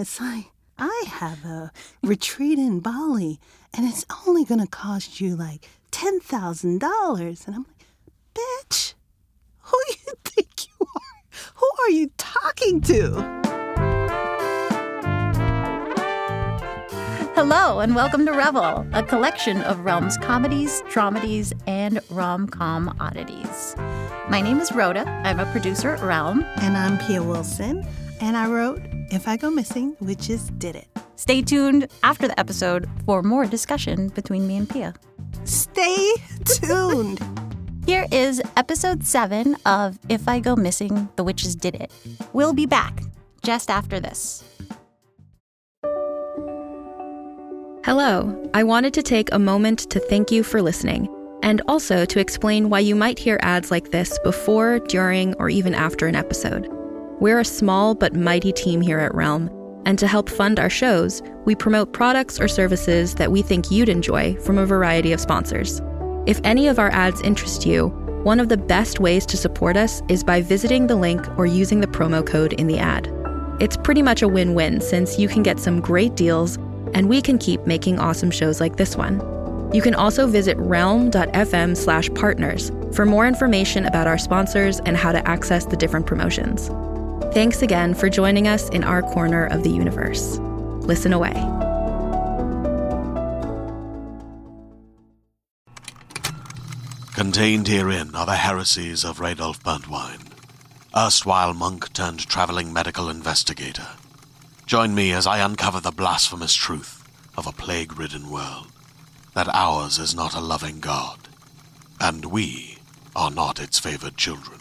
it's like, I have a retreat in Bali and it's only going to cost you like $10,000. And I'm like, bitch, who you think you are? Who are you talking to? Hello, and welcome to Revel, a collection of Realm's comedies, dramedies, and rom com oddities. My name is Rhoda. I'm a producer at Realm. And I'm Pia Wilson, and I wrote If I Go Missing, the Witches Did It. Stay tuned after the episode for more discussion between me and Pia. Stay tuned. Here is episode seven of If I Go Missing, The Witches Did It. We'll be back just after this. Hello, I wanted to take a moment to thank you for listening, and also to explain why you might hear ads like this before, during, or even after an episode. We're a small but mighty team here at Realm, and to help fund our shows, we promote products or services that we think you'd enjoy from a variety of sponsors. If any of our ads interest you, one of the best ways to support us is by visiting the link or using the promo code in the ad. It's pretty much a win win since you can get some great deals and we can keep making awesome shows like this one. You can also visit realm.fm slash partners for more information about our sponsors and how to access the different promotions. Thanks again for joining us in our corner of the universe. Listen away. Contained herein are the heresies of Radolf Burntwine, erstwhile monk turned traveling medical investigator. Join me as I uncover the blasphemous truth of a plague ridden world that ours is not a loving God, and we are not its favored children.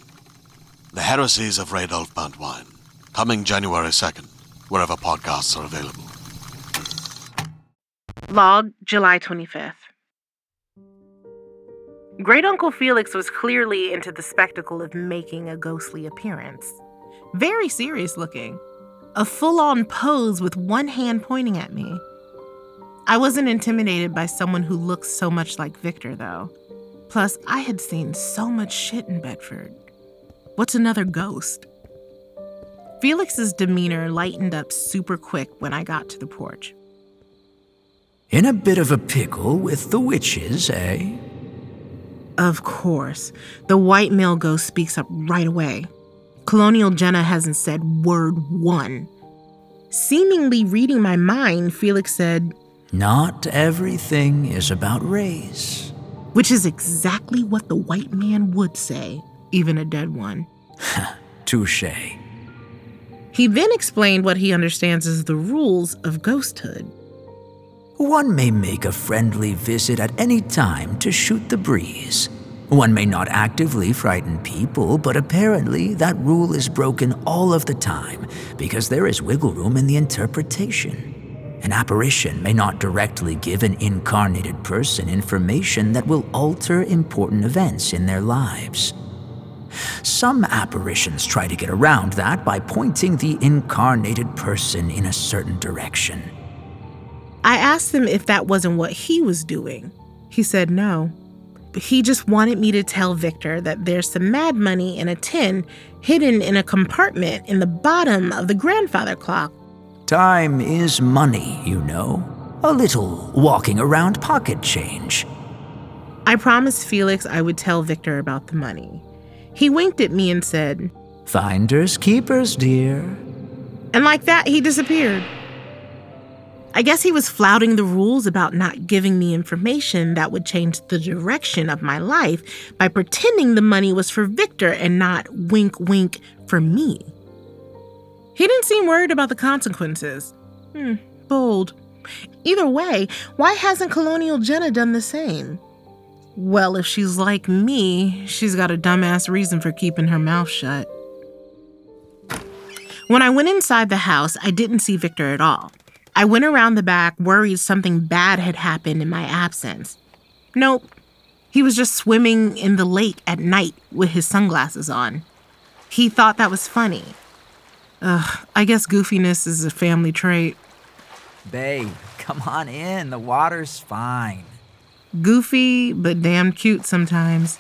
The Heresies of Radolf Burntwine, coming January 2nd, wherever podcasts are available. Log, July 25th. Great Uncle Felix was clearly into the spectacle of making a ghostly appearance. Very serious looking a full on pose with one hand pointing at me. I wasn't intimidated by someone who looks so much like Victor, though. Plus, I had seen so much shit in Bedford. What's another ghost? Felix's demeanor lightened up super quick when I got to the porch. In a bit of a pickle with the witches, eh? Of course. The white male ghost speaks up right away. Colonial Jenna hasn't said word one. Seemingly reading my mind, Felix said, Not everything is about race. Which is exactly what the white man would say, even a dead one. Touche. He then explained what he understands as the rules of ghosthood. One may make a friendly visit at any time to shoot the breeze. One may not actively frighten people, but apparently that rule is broken all of the time because there is wiggle room in the interpretation. An apparition may not directly give an incarnated person information that will alter important events in their lives. Some apparitions try to get around that by pointing the incarnated person in a certain direction. I asked him if that wasn't what he was doing. He said no he just wanted me to tell Victor that there's some mad money in a tin hidden in a compartment in the bottom of the grandfather clock. Time is money, you know. A little walking around pocket change. I promised Felix I would tell Victor about the money. He winked at me and said, Finders keepers, dear. And like that, he disappeared. I guess he was flouting the rules about not giving me information that would change the direction of my life by pretending the money was for Victor and not wink wink for me. He didn't seem worried about the consequences. Hmm, bold. Either way, why hasn't Colonial Jenna done the same? Well, if she's like me, she's got a dumbass reason for keeping her mouth shut. When I went inside the house, I didn't see Victor at all. I went around the back worried something bad had happened in my absence. Nope. He was just swimming in the lake at night with his sunglasses on. He thought that was funny. Ugh, I guess goofiness is a family trait. Babe, come on in. The water's fine. Goofy, but damn cute sometimes.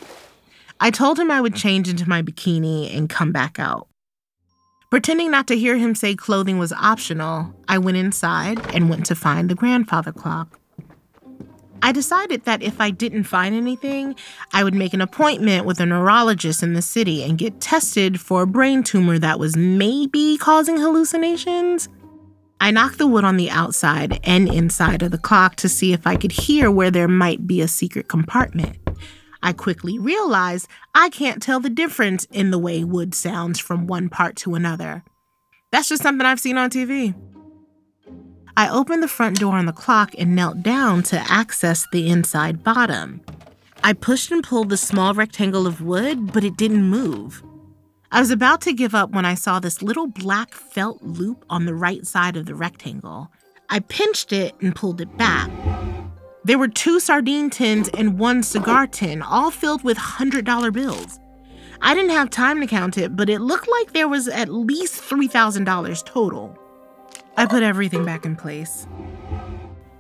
I told him I would change into my bikini and come back out. Pretending not to hear him say clothing was optional, I went inside and went to find the grandfather clock. I decided that if I didn't find anything, I would make an appointment with a neurologist in the city and get tested for a brain tumor that was maybe causing hallucinations. I knocked the wood on the outside and inside of the clock to see if I could hear where there might be a secret compartment. I quickly realized I can't tell the difference in the way wood sounds from one part to another. That's just something I've seen on TV. I opened the front door on the clock and knelt down to access the inside bottom. I pushed and pulled the small rectangle of wood, but it didn't move. I was about to give up when I saw this little black felt loop on the right side of the rectangle. I pinched it and pulled it back. There were two sardine tins and one cigar tin, all filled with $100 bills. I didn't have time to count it, but it looked like there was at least $3,000 total. I put everything back in place.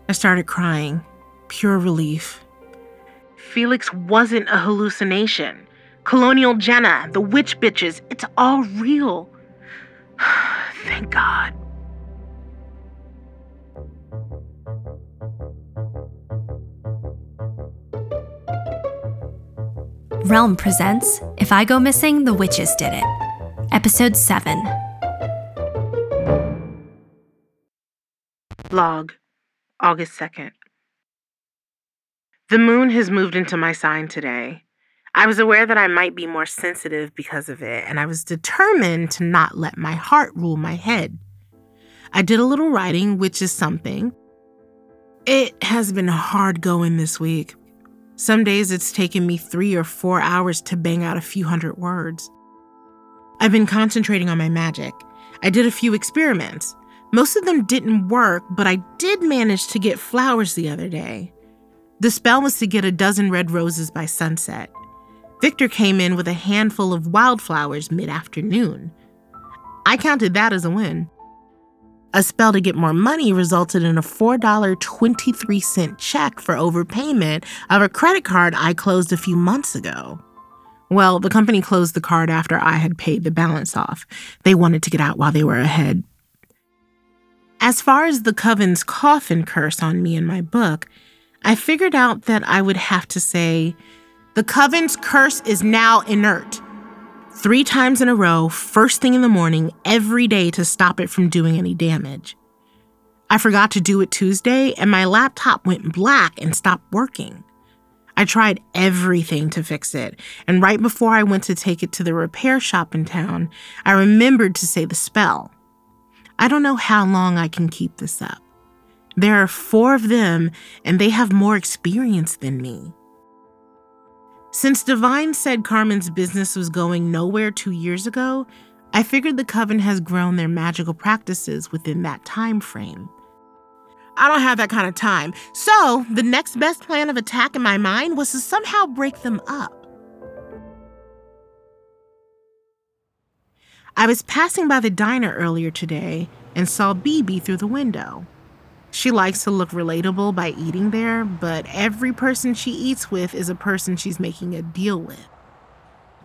I started crying, pure relief. Felix wasn't a hallucination. Colonial Jenna, the witch bitches, it's all real. Thank God. Realm presents If I Go Missing, the Witches Did It. Episode 7. Log, August 2nd. The moon has moved into my sign today. I was aware that I might be more sensitive because of it, and I was determined to not let my heart rule my head. I did a little writing, which is something. It has been hard going this week. Some days it's taken me three or four hours to bang out a few hundred words. I've been concentrating on my magic. I did a few experiments. Most of them didn't work, but I did manage to get flowers the other day. The spell was to get a dozen red roses by sunset. Victor came in with a handful of wildflowers mid afternoon. I counted that as a win. A spell to get more money resulted in a $4.23 check for overpayment of a credit card I closed a few months ago. Well, the company closed the card after I had paid the balance off. They wanted to get out while they were ahead. As far as the Coven's coffin curse on me in my book, I figured out that I would have to say, The Coven's curse is now inert three times in a row, first thing in the morning, every day to stop it from doing any damage. I forgot to do it Tuesday, and my laptop went black and stopped working. I tried everything to fix it, and right before I went to take it to the repair shop in town, I remembered to say the spell. I don't know how long I can keep this up. There are four of them, and they have more experience than me. Since Divine said Carmen's business was going nowhere two years ago, I figured the Coven has grown their magical practices within that time frame. I don't have that kind of time, so the next best plan of attack in my mind was to somehow break them up. I was passing by the diner earlier today and saw BB through the window. She likes to look relatable by eating there, but every person she eats with is a person she's making a deal with.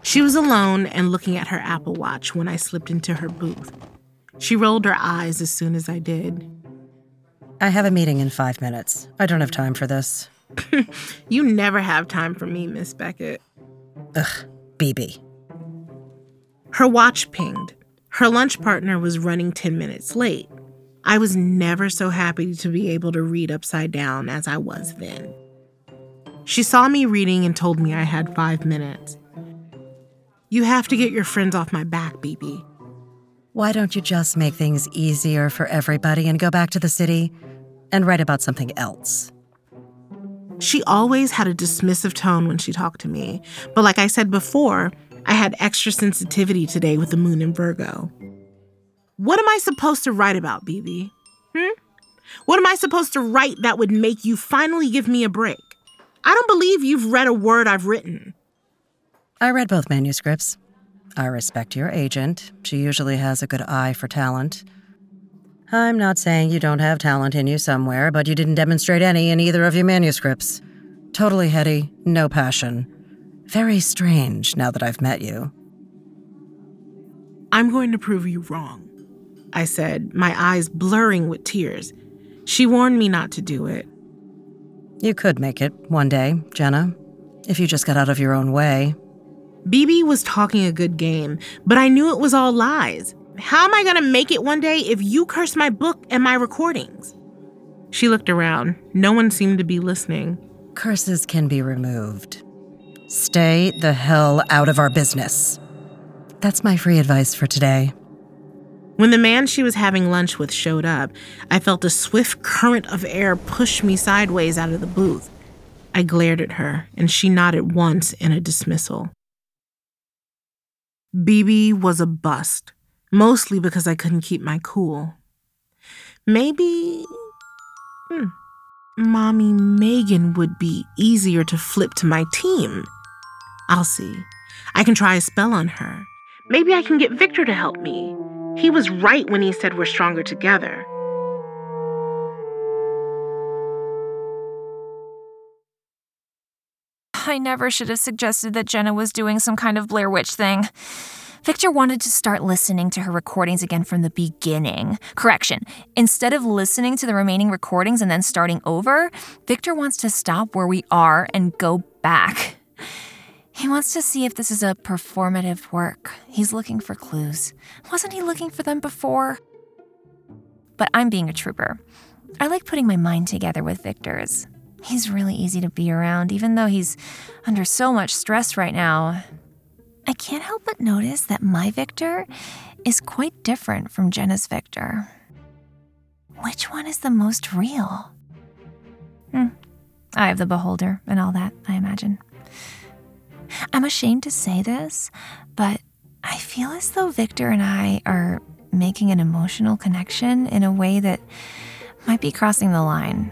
She was alone and looking at her Apple Watch when I slipped into her booth. She rolled her eyes as soon as I did. I have a meeting in five minutes. I don't have time for this. you never have time for me, Miss Beckett. Ugh, BB. Her watch pinged. Her lunch partner was running 10 minutes late. I was never so happy to be able to read upside down as I was then. She saw me reading and told me I had five minutes. You have to get your friends off my back, BB. Why don't you just make things easier for everybody and go back to the city and write about something else? She always had a dismissive tone when she talked to me, but like I said before, I had extra sensitivity today with the moon in Virgo. What am I supposed to write about, BB? Hmm? What am I supposed to write that would make you finally give me a break? I don't believe you've read a word I've written. I read both manuscripts. I respect your agent. She usually has a good eye for talent. I'm not saying you don't have talent in you somewhere, but you didn't demonstrate any in either of your manuscripts. Totally heady, no passion. Very strange now that I've met you. I'm going to prove you wrong, I said, my eyes blurring with tears. She warned me not to do it. You could make it one day, Jenna, if you just got out of your own way. BB was talking a good game, but I knew it was all lies. How am I going to make it one day if you curse my book and my recordings? She looked around. No one seemed to be listening. Curses can be removed. Stay the hell out of our business. That's my free advice for today. When the man she was having lunch with showed up, I felt a swift current of air push me sideways out of the booth. I glared at her, and she nodded once in a dismissal. BB was a bust, mostly because I couldn't keep my cool. Maybe. Hmm, Mommy Megan would be easier to flip to my team. I'll see. I can try a spell on her. Maybe I can get Victor to help me. He was right when he said we're stronger together. I never should have suggested that Jenna was doing some kind of Blair Witch thing. Victor wanted to start listening to her recordings again from the beginning. Correction, instead of listening to the remaining recordings and then starting over, Victor wants to stop where we are and go back. He wants to see if this is a performative work. He's looking for clues. Wasn't he looking for them before? But I'm being a trooper. I like putting my mind together with Victor's. He's really easy to be around, even though he's under so much stress right now. I can't help but notice that my Victor is quite different from Jenna's Victor. Which one is the most real? Hmm. I have the beholder and all that, I imagine. I'm ashamed to say this, but I feel as though Victor and I are making an emotional connection in a way that might be crossing the line.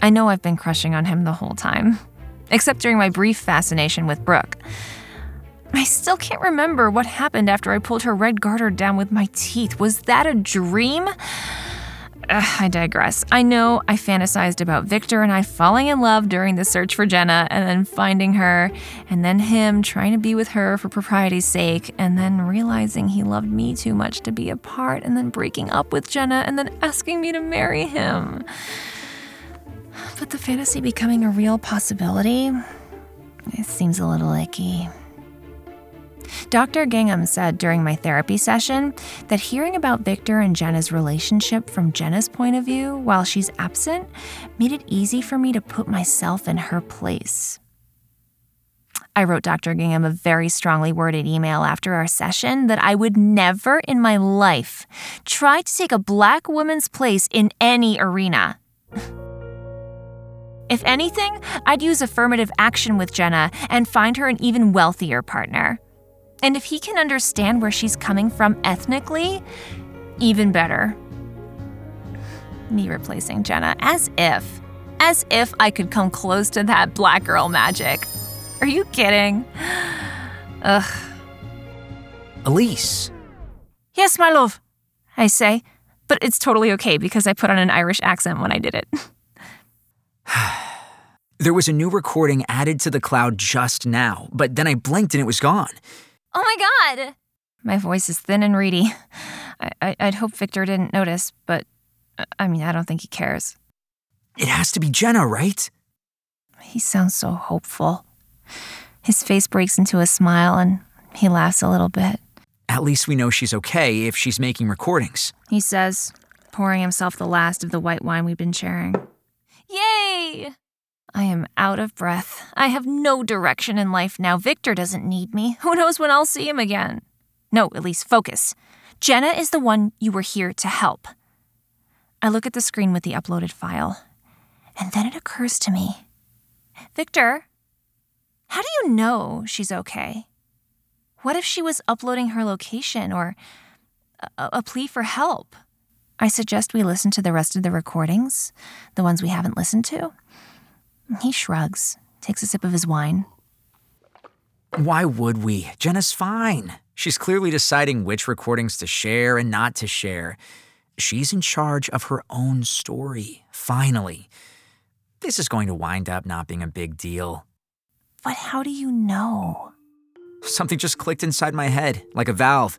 I know I've been crushing on him the whole time, except during my brief fascination with Brooke. I still can't remember what happened after I pulled her red garter down with my teeth. Was that a dream? Ugh, I digress. I know I fantasized about Victor and I falling in love during the search for Jenna and then finding her, and then him trying to be with her for propriety's sake, and then realizing he loved me too much to be apart, and then breaking up with Jenna, and then asking me to marry him. But the fantasy becoming a real possibility, it seems a little icky. Dr. Gingham said during my therapy session that hearing about Victor and Jenna's relationship from Jenna's point of view while she's absent made it easy for me to put myself in her place. I wrote Dr. Gingham a very strongly worded email after our session that I would never in my life try to take a black woman's place in any arena. If anything, I'd use affirmative action with Jenna and find her an even wealthier partner. And if he can understand where she's coming from ethnically, even better. Me replacing Jenna, as if, as if I could come close to that black girl magic. Are you kidding? Ugh. Elise. Yes, my love, I say, but it's totally okay because I put on an Irish accent when I did it. there was a new recording added to the cloud just now, but then I blinked and it was gone. Oh my god! My voice is thin and reedy. I, I, would hope Victor didn't notice, but uh, I mean, I don't think he cares. It has to be Jenna, right? He sounds so hopeful. His face breaks into a smile and he laughs a little bit. At least we know she's okay if she's making recordings. He says, pouring himself the last of the white wine we've been sharing. Yay! I am out of breath. I have no direction in life now. Victor doesn't need me. Who knows when I'll see him again? No, at least focus. Jenna is the one you were here to help. I look at the screen with the uploaded file, and then it occurs to me Victor, how do you know she's okay? What if she was uploading her location or a, a plea for help? I suggest we listen to the rest of the recordings, the ones we haven't listened to. He shrugs, takes a sip of his wine. Why would we? Jenna's fine. She's clearly deciding which recordings to share and not to share. She's in charge of her own story, finally. This is going to wind up not being a big deal. But how do you know? Something just clicked inside my head, like a valve.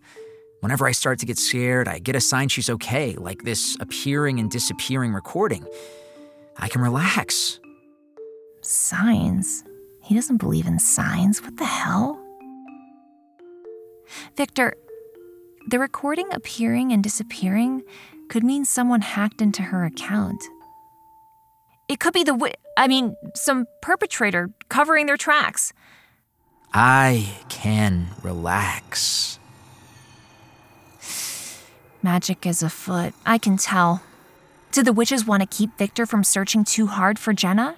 Whenever I start to get scared, I get a sign she's okay, like this appearing and disappearing recording. I can relax. Signs? He doesn't believe in signs. What the hell? Victor, the recording appearing and disappearing could mean someone hacked into her account. It could be the, wi- I mean, some perpetrator covering their tracks. I can relax. Magic is afoot. I can tell. Did the witches want to keep Victor from searching too hard for Jenna?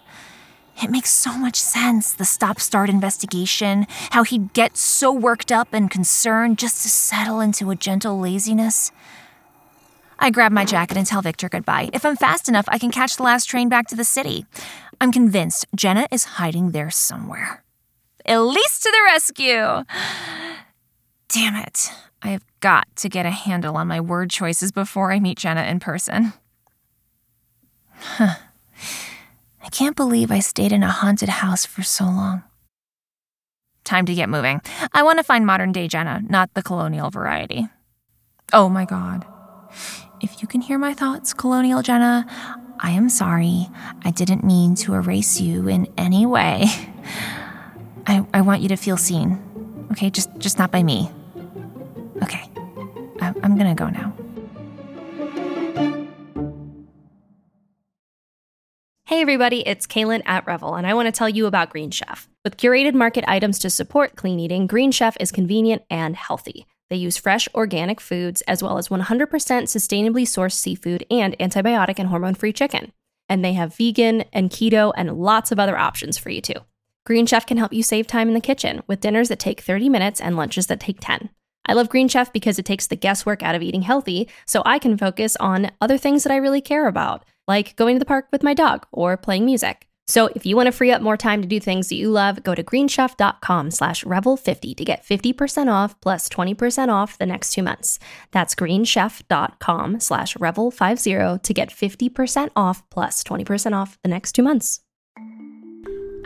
It makes so much sense, the stop start investigation, how he'd get so worked up and concerned just to settle into a gentle laziness. I grab my jacket and tell Victor goodbye. If I'm fast enough, I can catch the last train back to the city. I'm convinced Jenna is hiding there somewhere. Elise to the rescue! Damn it. I have got to get a handle on my word choices before I meet Jenna in person. Huh. I can't believe I stayed in a haunted house for so long. Time to get moving. I want to find modern day Jenna, not the colonial variety. Oh my god. If you can hear my thoughts, Colonial Jenna, I am sorry. I didn't mean to erase you in any way. I, I want you to feel seen. Okay, just just not by me. Okay. I, I'm gonna go now. Hey everybody, it's Kaylin at Revel, and I want to tell you about Green Chef. With curated market items to support clean eating, Green Chef is convenient and healthy. They use fresh, organic foods as well as 100% sustainably sourced seafood and antibiotic and hormone free chicken. And they have vegan and keto and lots of other options for you too. Green Chef can help you save time in the kitchen with dinners that take 30 minutes and lunches that take 10. I love Green Chef because it takes the guesswork out of eating healthy so I can focus on other things that I really care about like going to the park with my dog or playing music. So if you want to free up more time to do things that you love, go to greenchef.com slash revel50 to get 50% off plus 20% off the next two months. That's greenchef.com slash revel50 to get 50% off plus 20% off the next two months.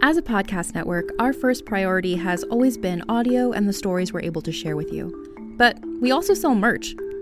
As a podcast network, our first priority has always been audio and the stories we're able to share with you. But we also sell merch.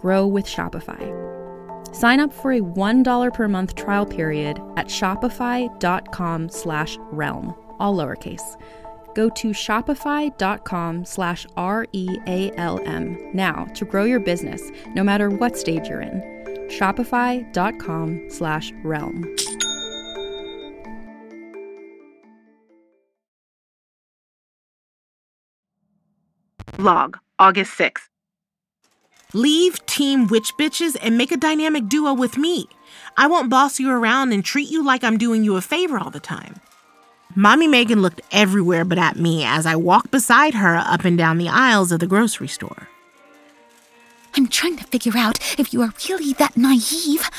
grow with Shopify. Sign up for a $1 per month trial period at shopify.com slash realm, all lowercase. Go to shopify.com slash R-E-A-L-M now to grow your business, no matter what stage you're in. Shopify.com slash realm. Log, August 6th. Leave Team Witch Bitches and make a dynamic duo with me. I won't boss you around and treat you like I'm doing you a favor all the time. Mommy Megan looked everywhere but at me as I walked beside her up and down the aisles of the grocery store. I'm trying to figure out if you are really that naive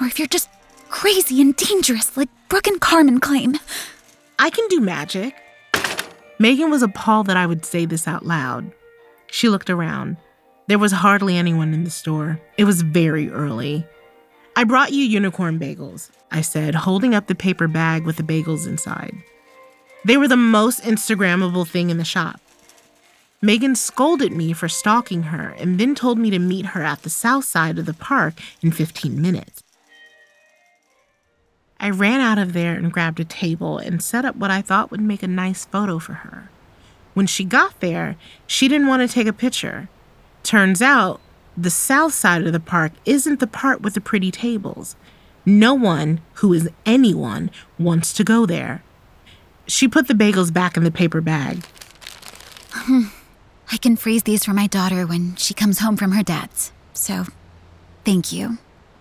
or if you're just crazy and dangerous like Brooke and Carmen claim. I can do magic. Megan was appalled that I would say this out loud. She looked around. There was hardly anyone in the store. It was very early. I brought you unicorn bagels, I said, holding up the paper bag with the bagels inside. They were the most Instagrammable thing in the shop. Megan scolded me for stalking her and then told me to meet her at the south side of the park in 15 minutes. I ran out of there and grabbed a table and set up what I thought would make a nice photo for her. When she got there, she didn't want to take a picture. Turns out, the south side of the park isn't the part with the pretty tables. No one, who is anyone, wants to go there. She put the bagels back in the paper bag. I can freeze these for my daughter when she comes home from her dad's. So, thank you.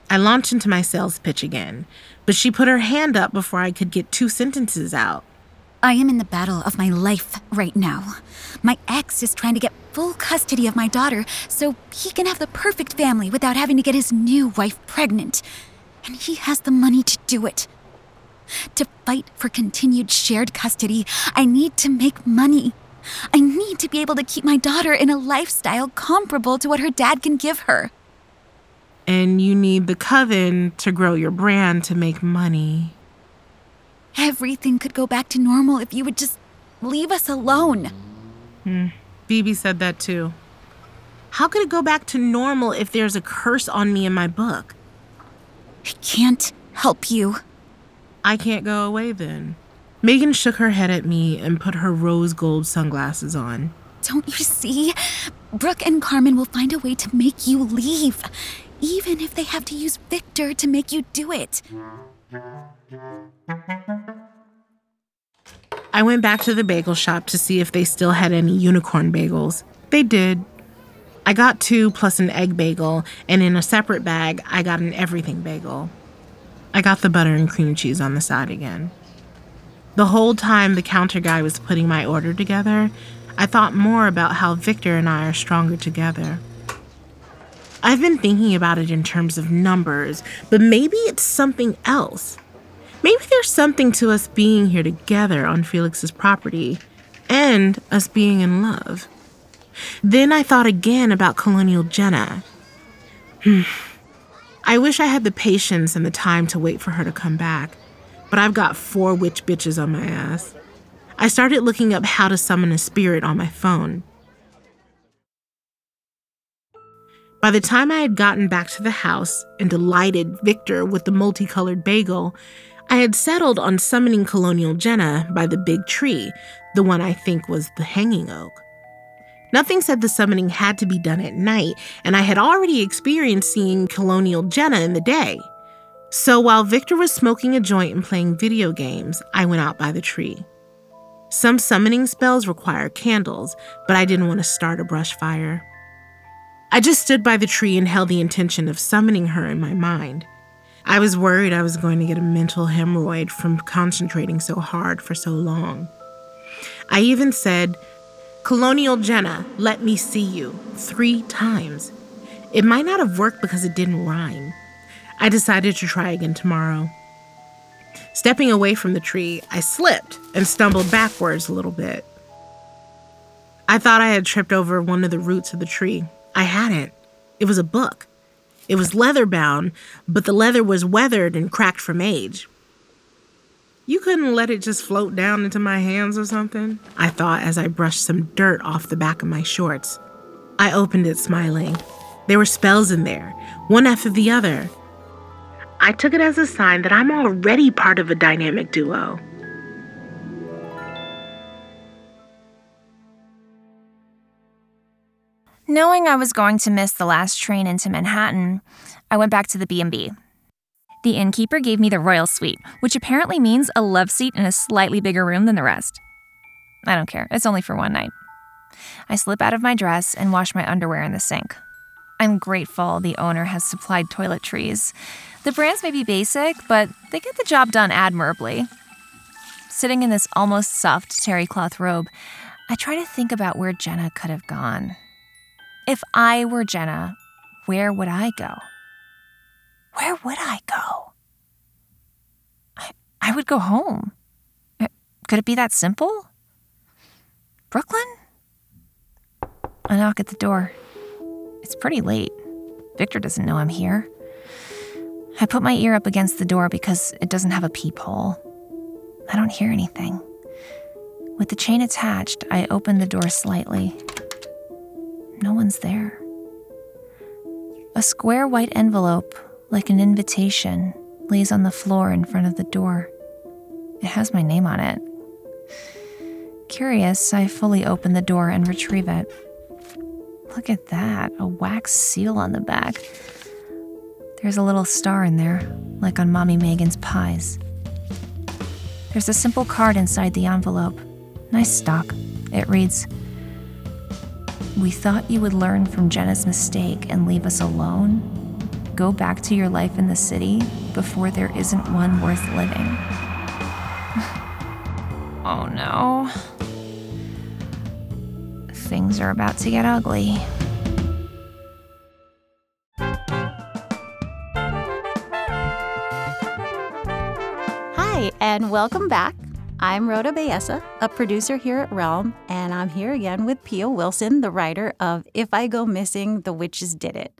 I launched into my sales pitch again, but she put her hand up before I could get two sentences out. I am in the battle of my life right now. My ex is trying to get full custody of my daughter so he can have the perfect family without having to get his new wife pregnant. And he has the money to do it. To fight for continued shared custody, I need to make money. I need to be able to keep my daughter in a lifestyle comparable to what her dad can give her. And you need the coven to grow your brand to make money. Everything could go back to normal if you would just leave us alone. Hmm. Phoebe said that too. How could it go back to normal if there's a curse on me in my book? I can't help you. I can't go away then. Megan shook her head at me and put her rose gold sunglasses on. Don't you see? Brooke and Carmen will find a way to make you leave, even if they have to use Victor to make you do it. I went back to the bagel shop to see if they still had any unicorn bagels. They did. I got two plus an egg bagel, and in a separate bag, I got an everything bagel. I got the butter and cream cheese on the side again. The whole time the counter guy was putting my order together, I thought more about how Victor and I are stronger together. I've been thinking about it in terms of numbers, but maybe it's something else. Maybe there's something to us being here together on Felix's property and us being in love. Then I thought again about Colonial Jenna. Hmm. I wish I had the patience and the time to wait for her to come back, but I've got four witch bitches on my ass. I started looking up how to summon a spirit on my phone. By the time I had gotten back to the house and delighted Victor with the multicolored bagel, I had settled on summoning Colonial Jenna by the big tree, the one I think was the hanging oak. Nothing said the summoning had to be done at night, and I had already experienced seeing Colonial Jenna in the day. So while Victor was smoking a joint and playing video games, I went out by the tree. Some summoning spells require candles, but I didn't want to start a brush fire. I just stood by the tree and held the intention of summoning her in my mind. I was worried I was going to get a mental hemorrhoid from concentrating so hard for so long. I even said, Colonial Jenna, let me see you, three times. It might not have worked because it didn't rhyme. I decided to try again tomorrow. Stepping away from the tree, I slipped and stumbled backwards a little bit. I thought I had tripped over one of the roots of the tree. I hadn't. It was a book. It was leather bound, but the leather was weathered and cracked from age. You couldn't let it just float down into my hands or something? I thought as I brushed some dirt off the back of my shorts. I opened it smiling. There were spells in there, one after the other. I took it as a sign that I'm already part of a dynamic duo. Knowing I was going to miss the last train into Manhattan, I went back to the B&B. The innkeeper gave me the royal suite, which apparently means a love seat in a slightly bigger room than the rest. I don't care, it's only for one night. I slip out of my dress and wash my underwear in the sink. I'm grateful the owner has supplied toiletries. The brands may be basic, but they get the job done admirably. Sitting in this almost soft terry cloth robe, I try to think about where Jenna could have gone. If I were Jenna, where would I go? Where would I go? I, I would go home. Uh, could it be that simple? Brooklyn? I knock at the door. It's pretty late. Victor doesn't know I'm here. I put my ear up against the door because it doesn't have a peephole. I don't hear anything. With the chain attached, I open the door slightly. No one's there. A square white envelope, like an invitation, lays on the floor in front of the door. It has my name on it. Curious, I fully open the door and retrieve it. Look at that, a wax seal on the back. There's a little star in there, like on Mommy Megan's pies. There's a simple card inside the envelope. Nice stock. It reads We thought you would learn from Jenna's mistake and leave us alone. Go back to your life in the city before there isn't one worth living. oh no. Things are about to get ugly. Hi, and welcome back. I'm Rhoda Bayessa, a producer here at Realm, and I'm here again with Pia Wilson, the writer of If I Go Missing, The Witches Did It.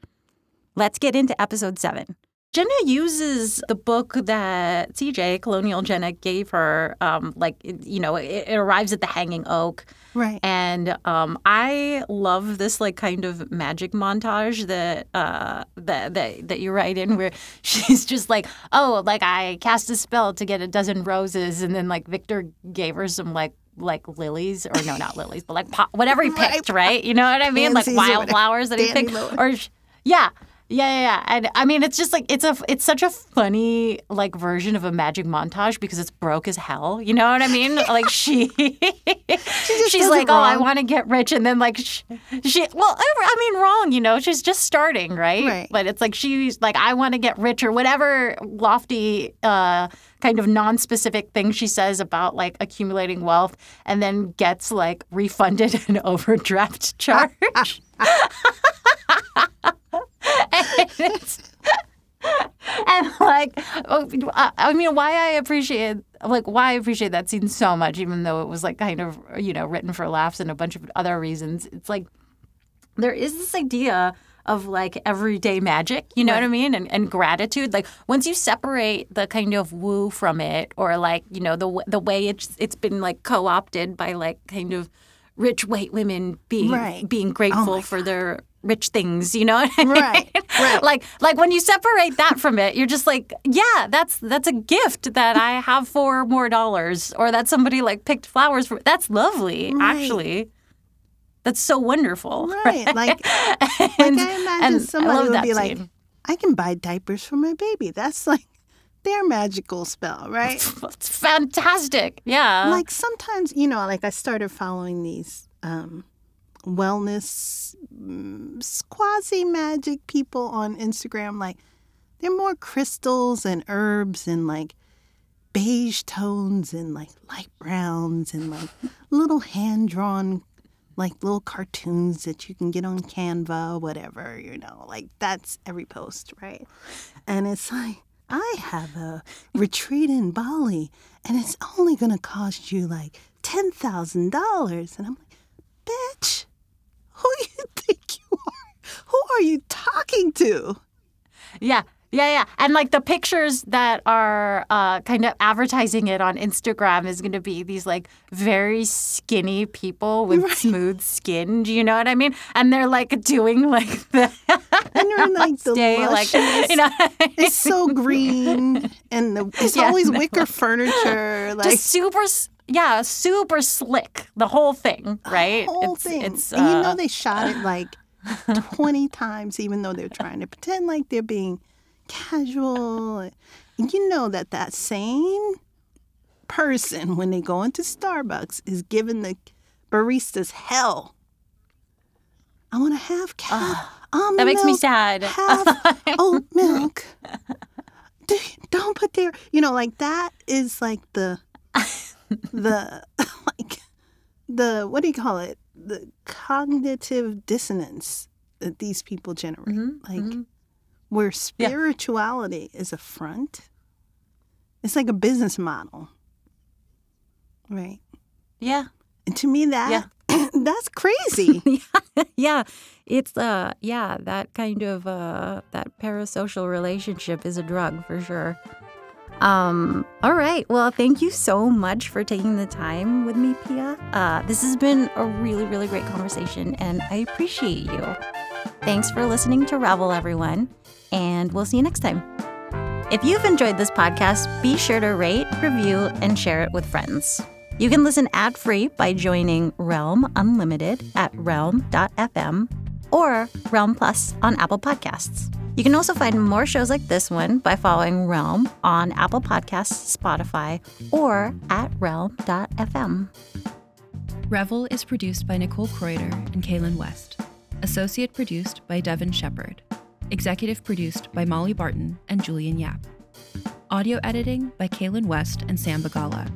Let's get into episode seven. Jenna uses the book that CJ, Colonial Jenna, gave her. Um, like, you know, it, it arrives at the Hanging Oak. Right. And um, I love this like kind of magic montage that uh, that that that you write in where she's just like, oh, like I cast a spell to get a dozen roses, and then like Victor gave her some like like lilies or no, not lilies, but like po- whatever he picked, right? You know what I mean? Like wildflowers that he picked, or yeah. Yeah, yeah, yeah. And I mean, it's just like it's a it's such a funny like version of a magic montage because it's broke as hell. You know what I mean? like she, she's like, oh, I want to get rich, and then like she, she, well, I I mean, wrong. You know, she's just starting, right? Right. But it's like she's like, I want to get rich or whatever lofty. uh kind of non-specific thing she says about like accumulating wealth and then gets like refunded an overdraft charge. and like oh, I mean why I appreciate like why I appreciate that scene so much even though it was like kind of you know written for laughs and a bunch of other reasons it's like there is this idea of like everyday magic, you know what I mean? And, and gratitude. Like once you separate the kind of woo from it or like, you know, the the way it's it's been like co-opted by like kind of rich white women being Right. being grateful oh my for their rich things, you know what I mean? Right, right. like like when you separate that from it, you're just like, yeah, that's that's a gift that I have four more dollars or that somebody like picked flowers for. That's lovely, Right. actually. That's so wonderful. Right. Like, like And- I imagine I somebody would be like, scene. I can buy diapers for my baby. That's like their magical spell, right? It's fantastic. Yeah. like sometimes, you know, like I started following these um, wellness mm, quasi magic people on Instagram. Like they're more crystals and herbs and like beige tones and like light browns and like little hand drawn like little cartoons that you can get on Canva, whatever, you know, like that's every post, right? And it's like, I have a retreat in Bali and it's only gonna cost you like $10,000. And I'm like, bitch, who you think you are? Who are you talking to? yeah. Yeah, yeah. And like the pictures that are uh, kind of advertising it on Instagram is going to be these like very skinny people with smooth skin. Do you know what I mean? And they're like doing like the And they're in like the day, like, you know, it's so green and the, it's Yeah, always no. wicker furniture. Like just super, yeah, super slick. The whole thing, right? whole it's, thing. It's, and you know uh, they shot it like 20 times, even though they're trying to pretend like they're being casual. And you know that that same person, when they go into Starbucks, is giving the baristas hell. I want to have cat. almond that makes me sad. Have oat milk. Do- Don't put there. you know, like that is like the, the, like, the, what do you call it? The cognitive dissonance that these people generate. like, where spirituality is a front, it's like a business model. Right. yeah. And to me, that, yeah. that's crazy. yeah it's uh yeah that kind of uh that parasocial relationship is a drug for sure um all right well thank you so much for taking the time with me pia uh this has been a really really great conversation and i appreciate you thanks for listening to revel everyone and we'll see you next time If you've enjoyed this podcast, be sure to rate, review, and share it with friends. You can listen ad free by joining Realm Unlimited at realm.fm or Realm Plus on Apple Podcasts. You can also find more shows like this one by following Realm on Apple Podcasts, Spotify, or at realm.fm. Revel is produced by Nicole Kreuter and Kaylin West. Associate produced by Devin Shepard. Executive produced by Molly Barton and Julian Yap. Audio editing by Kaylin West and Sam Bagala.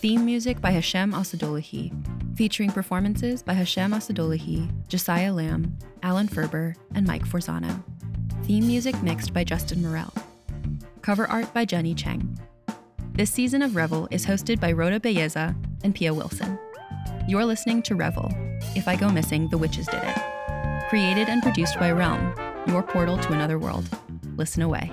Theme music by Hashem Assadullahi, featuring performances by Hashem Assadullahi, Josiah Lamb, Alan Ferber, and Mike Forzano. Theme music mixed by Justin Morel. Cover art by Jenny Cheng. This season of Revel is hosted by Rhoda Belleza and Pia Wilson. You're listening to Revel. If I Go Missing, The Witches Did It. Created and produced by Realm, your portal to another world. Listen away.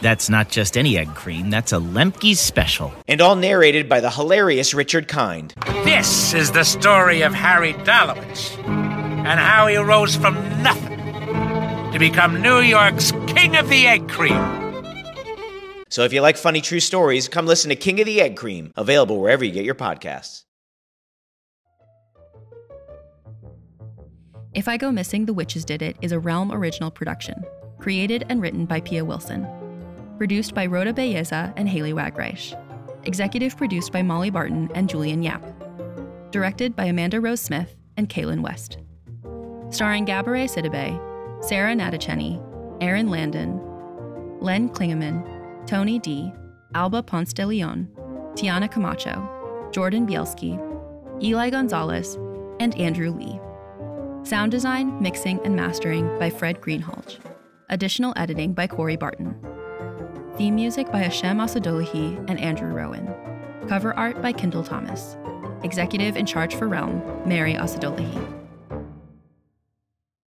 That's not just any egg cream, that's a Lemke's special. And all narrated by the hilarious Richard Kind. This is the story of Harry Dalowitz and how he rose from nothing to become New York's King of the Egg Cream. So if you like funny true stories, come listen to King of the Egg Cream, available wherever you get your podcasts. If I Go Missing, The Witches Did It is a Realm original production, created and written by Pia Wilson. Produced by Rhoda Belleza and Haley Wagreich. Executive produced by Molly Barton and Julian Yap. Directed by Amanda Rose Smith and Kaylin West. Starring Gabourey Sidibe, Sarah Natacheni, Aaron Landon, Len Klingeman, Tony D, Alba Ponce de Leon, Tiana Camacho, Jordan Bielski, Eli Gonzalez, and Andrew Lee. Sound design, mixing, and mastering by Fred Greenhalgh. Additional editing by Corey Barton. Theme music by Hashem Assadullahi and Andrew Rowan. Cover art by Kendall Thomas. Executive in charge for Realm, Mary Assadullahi.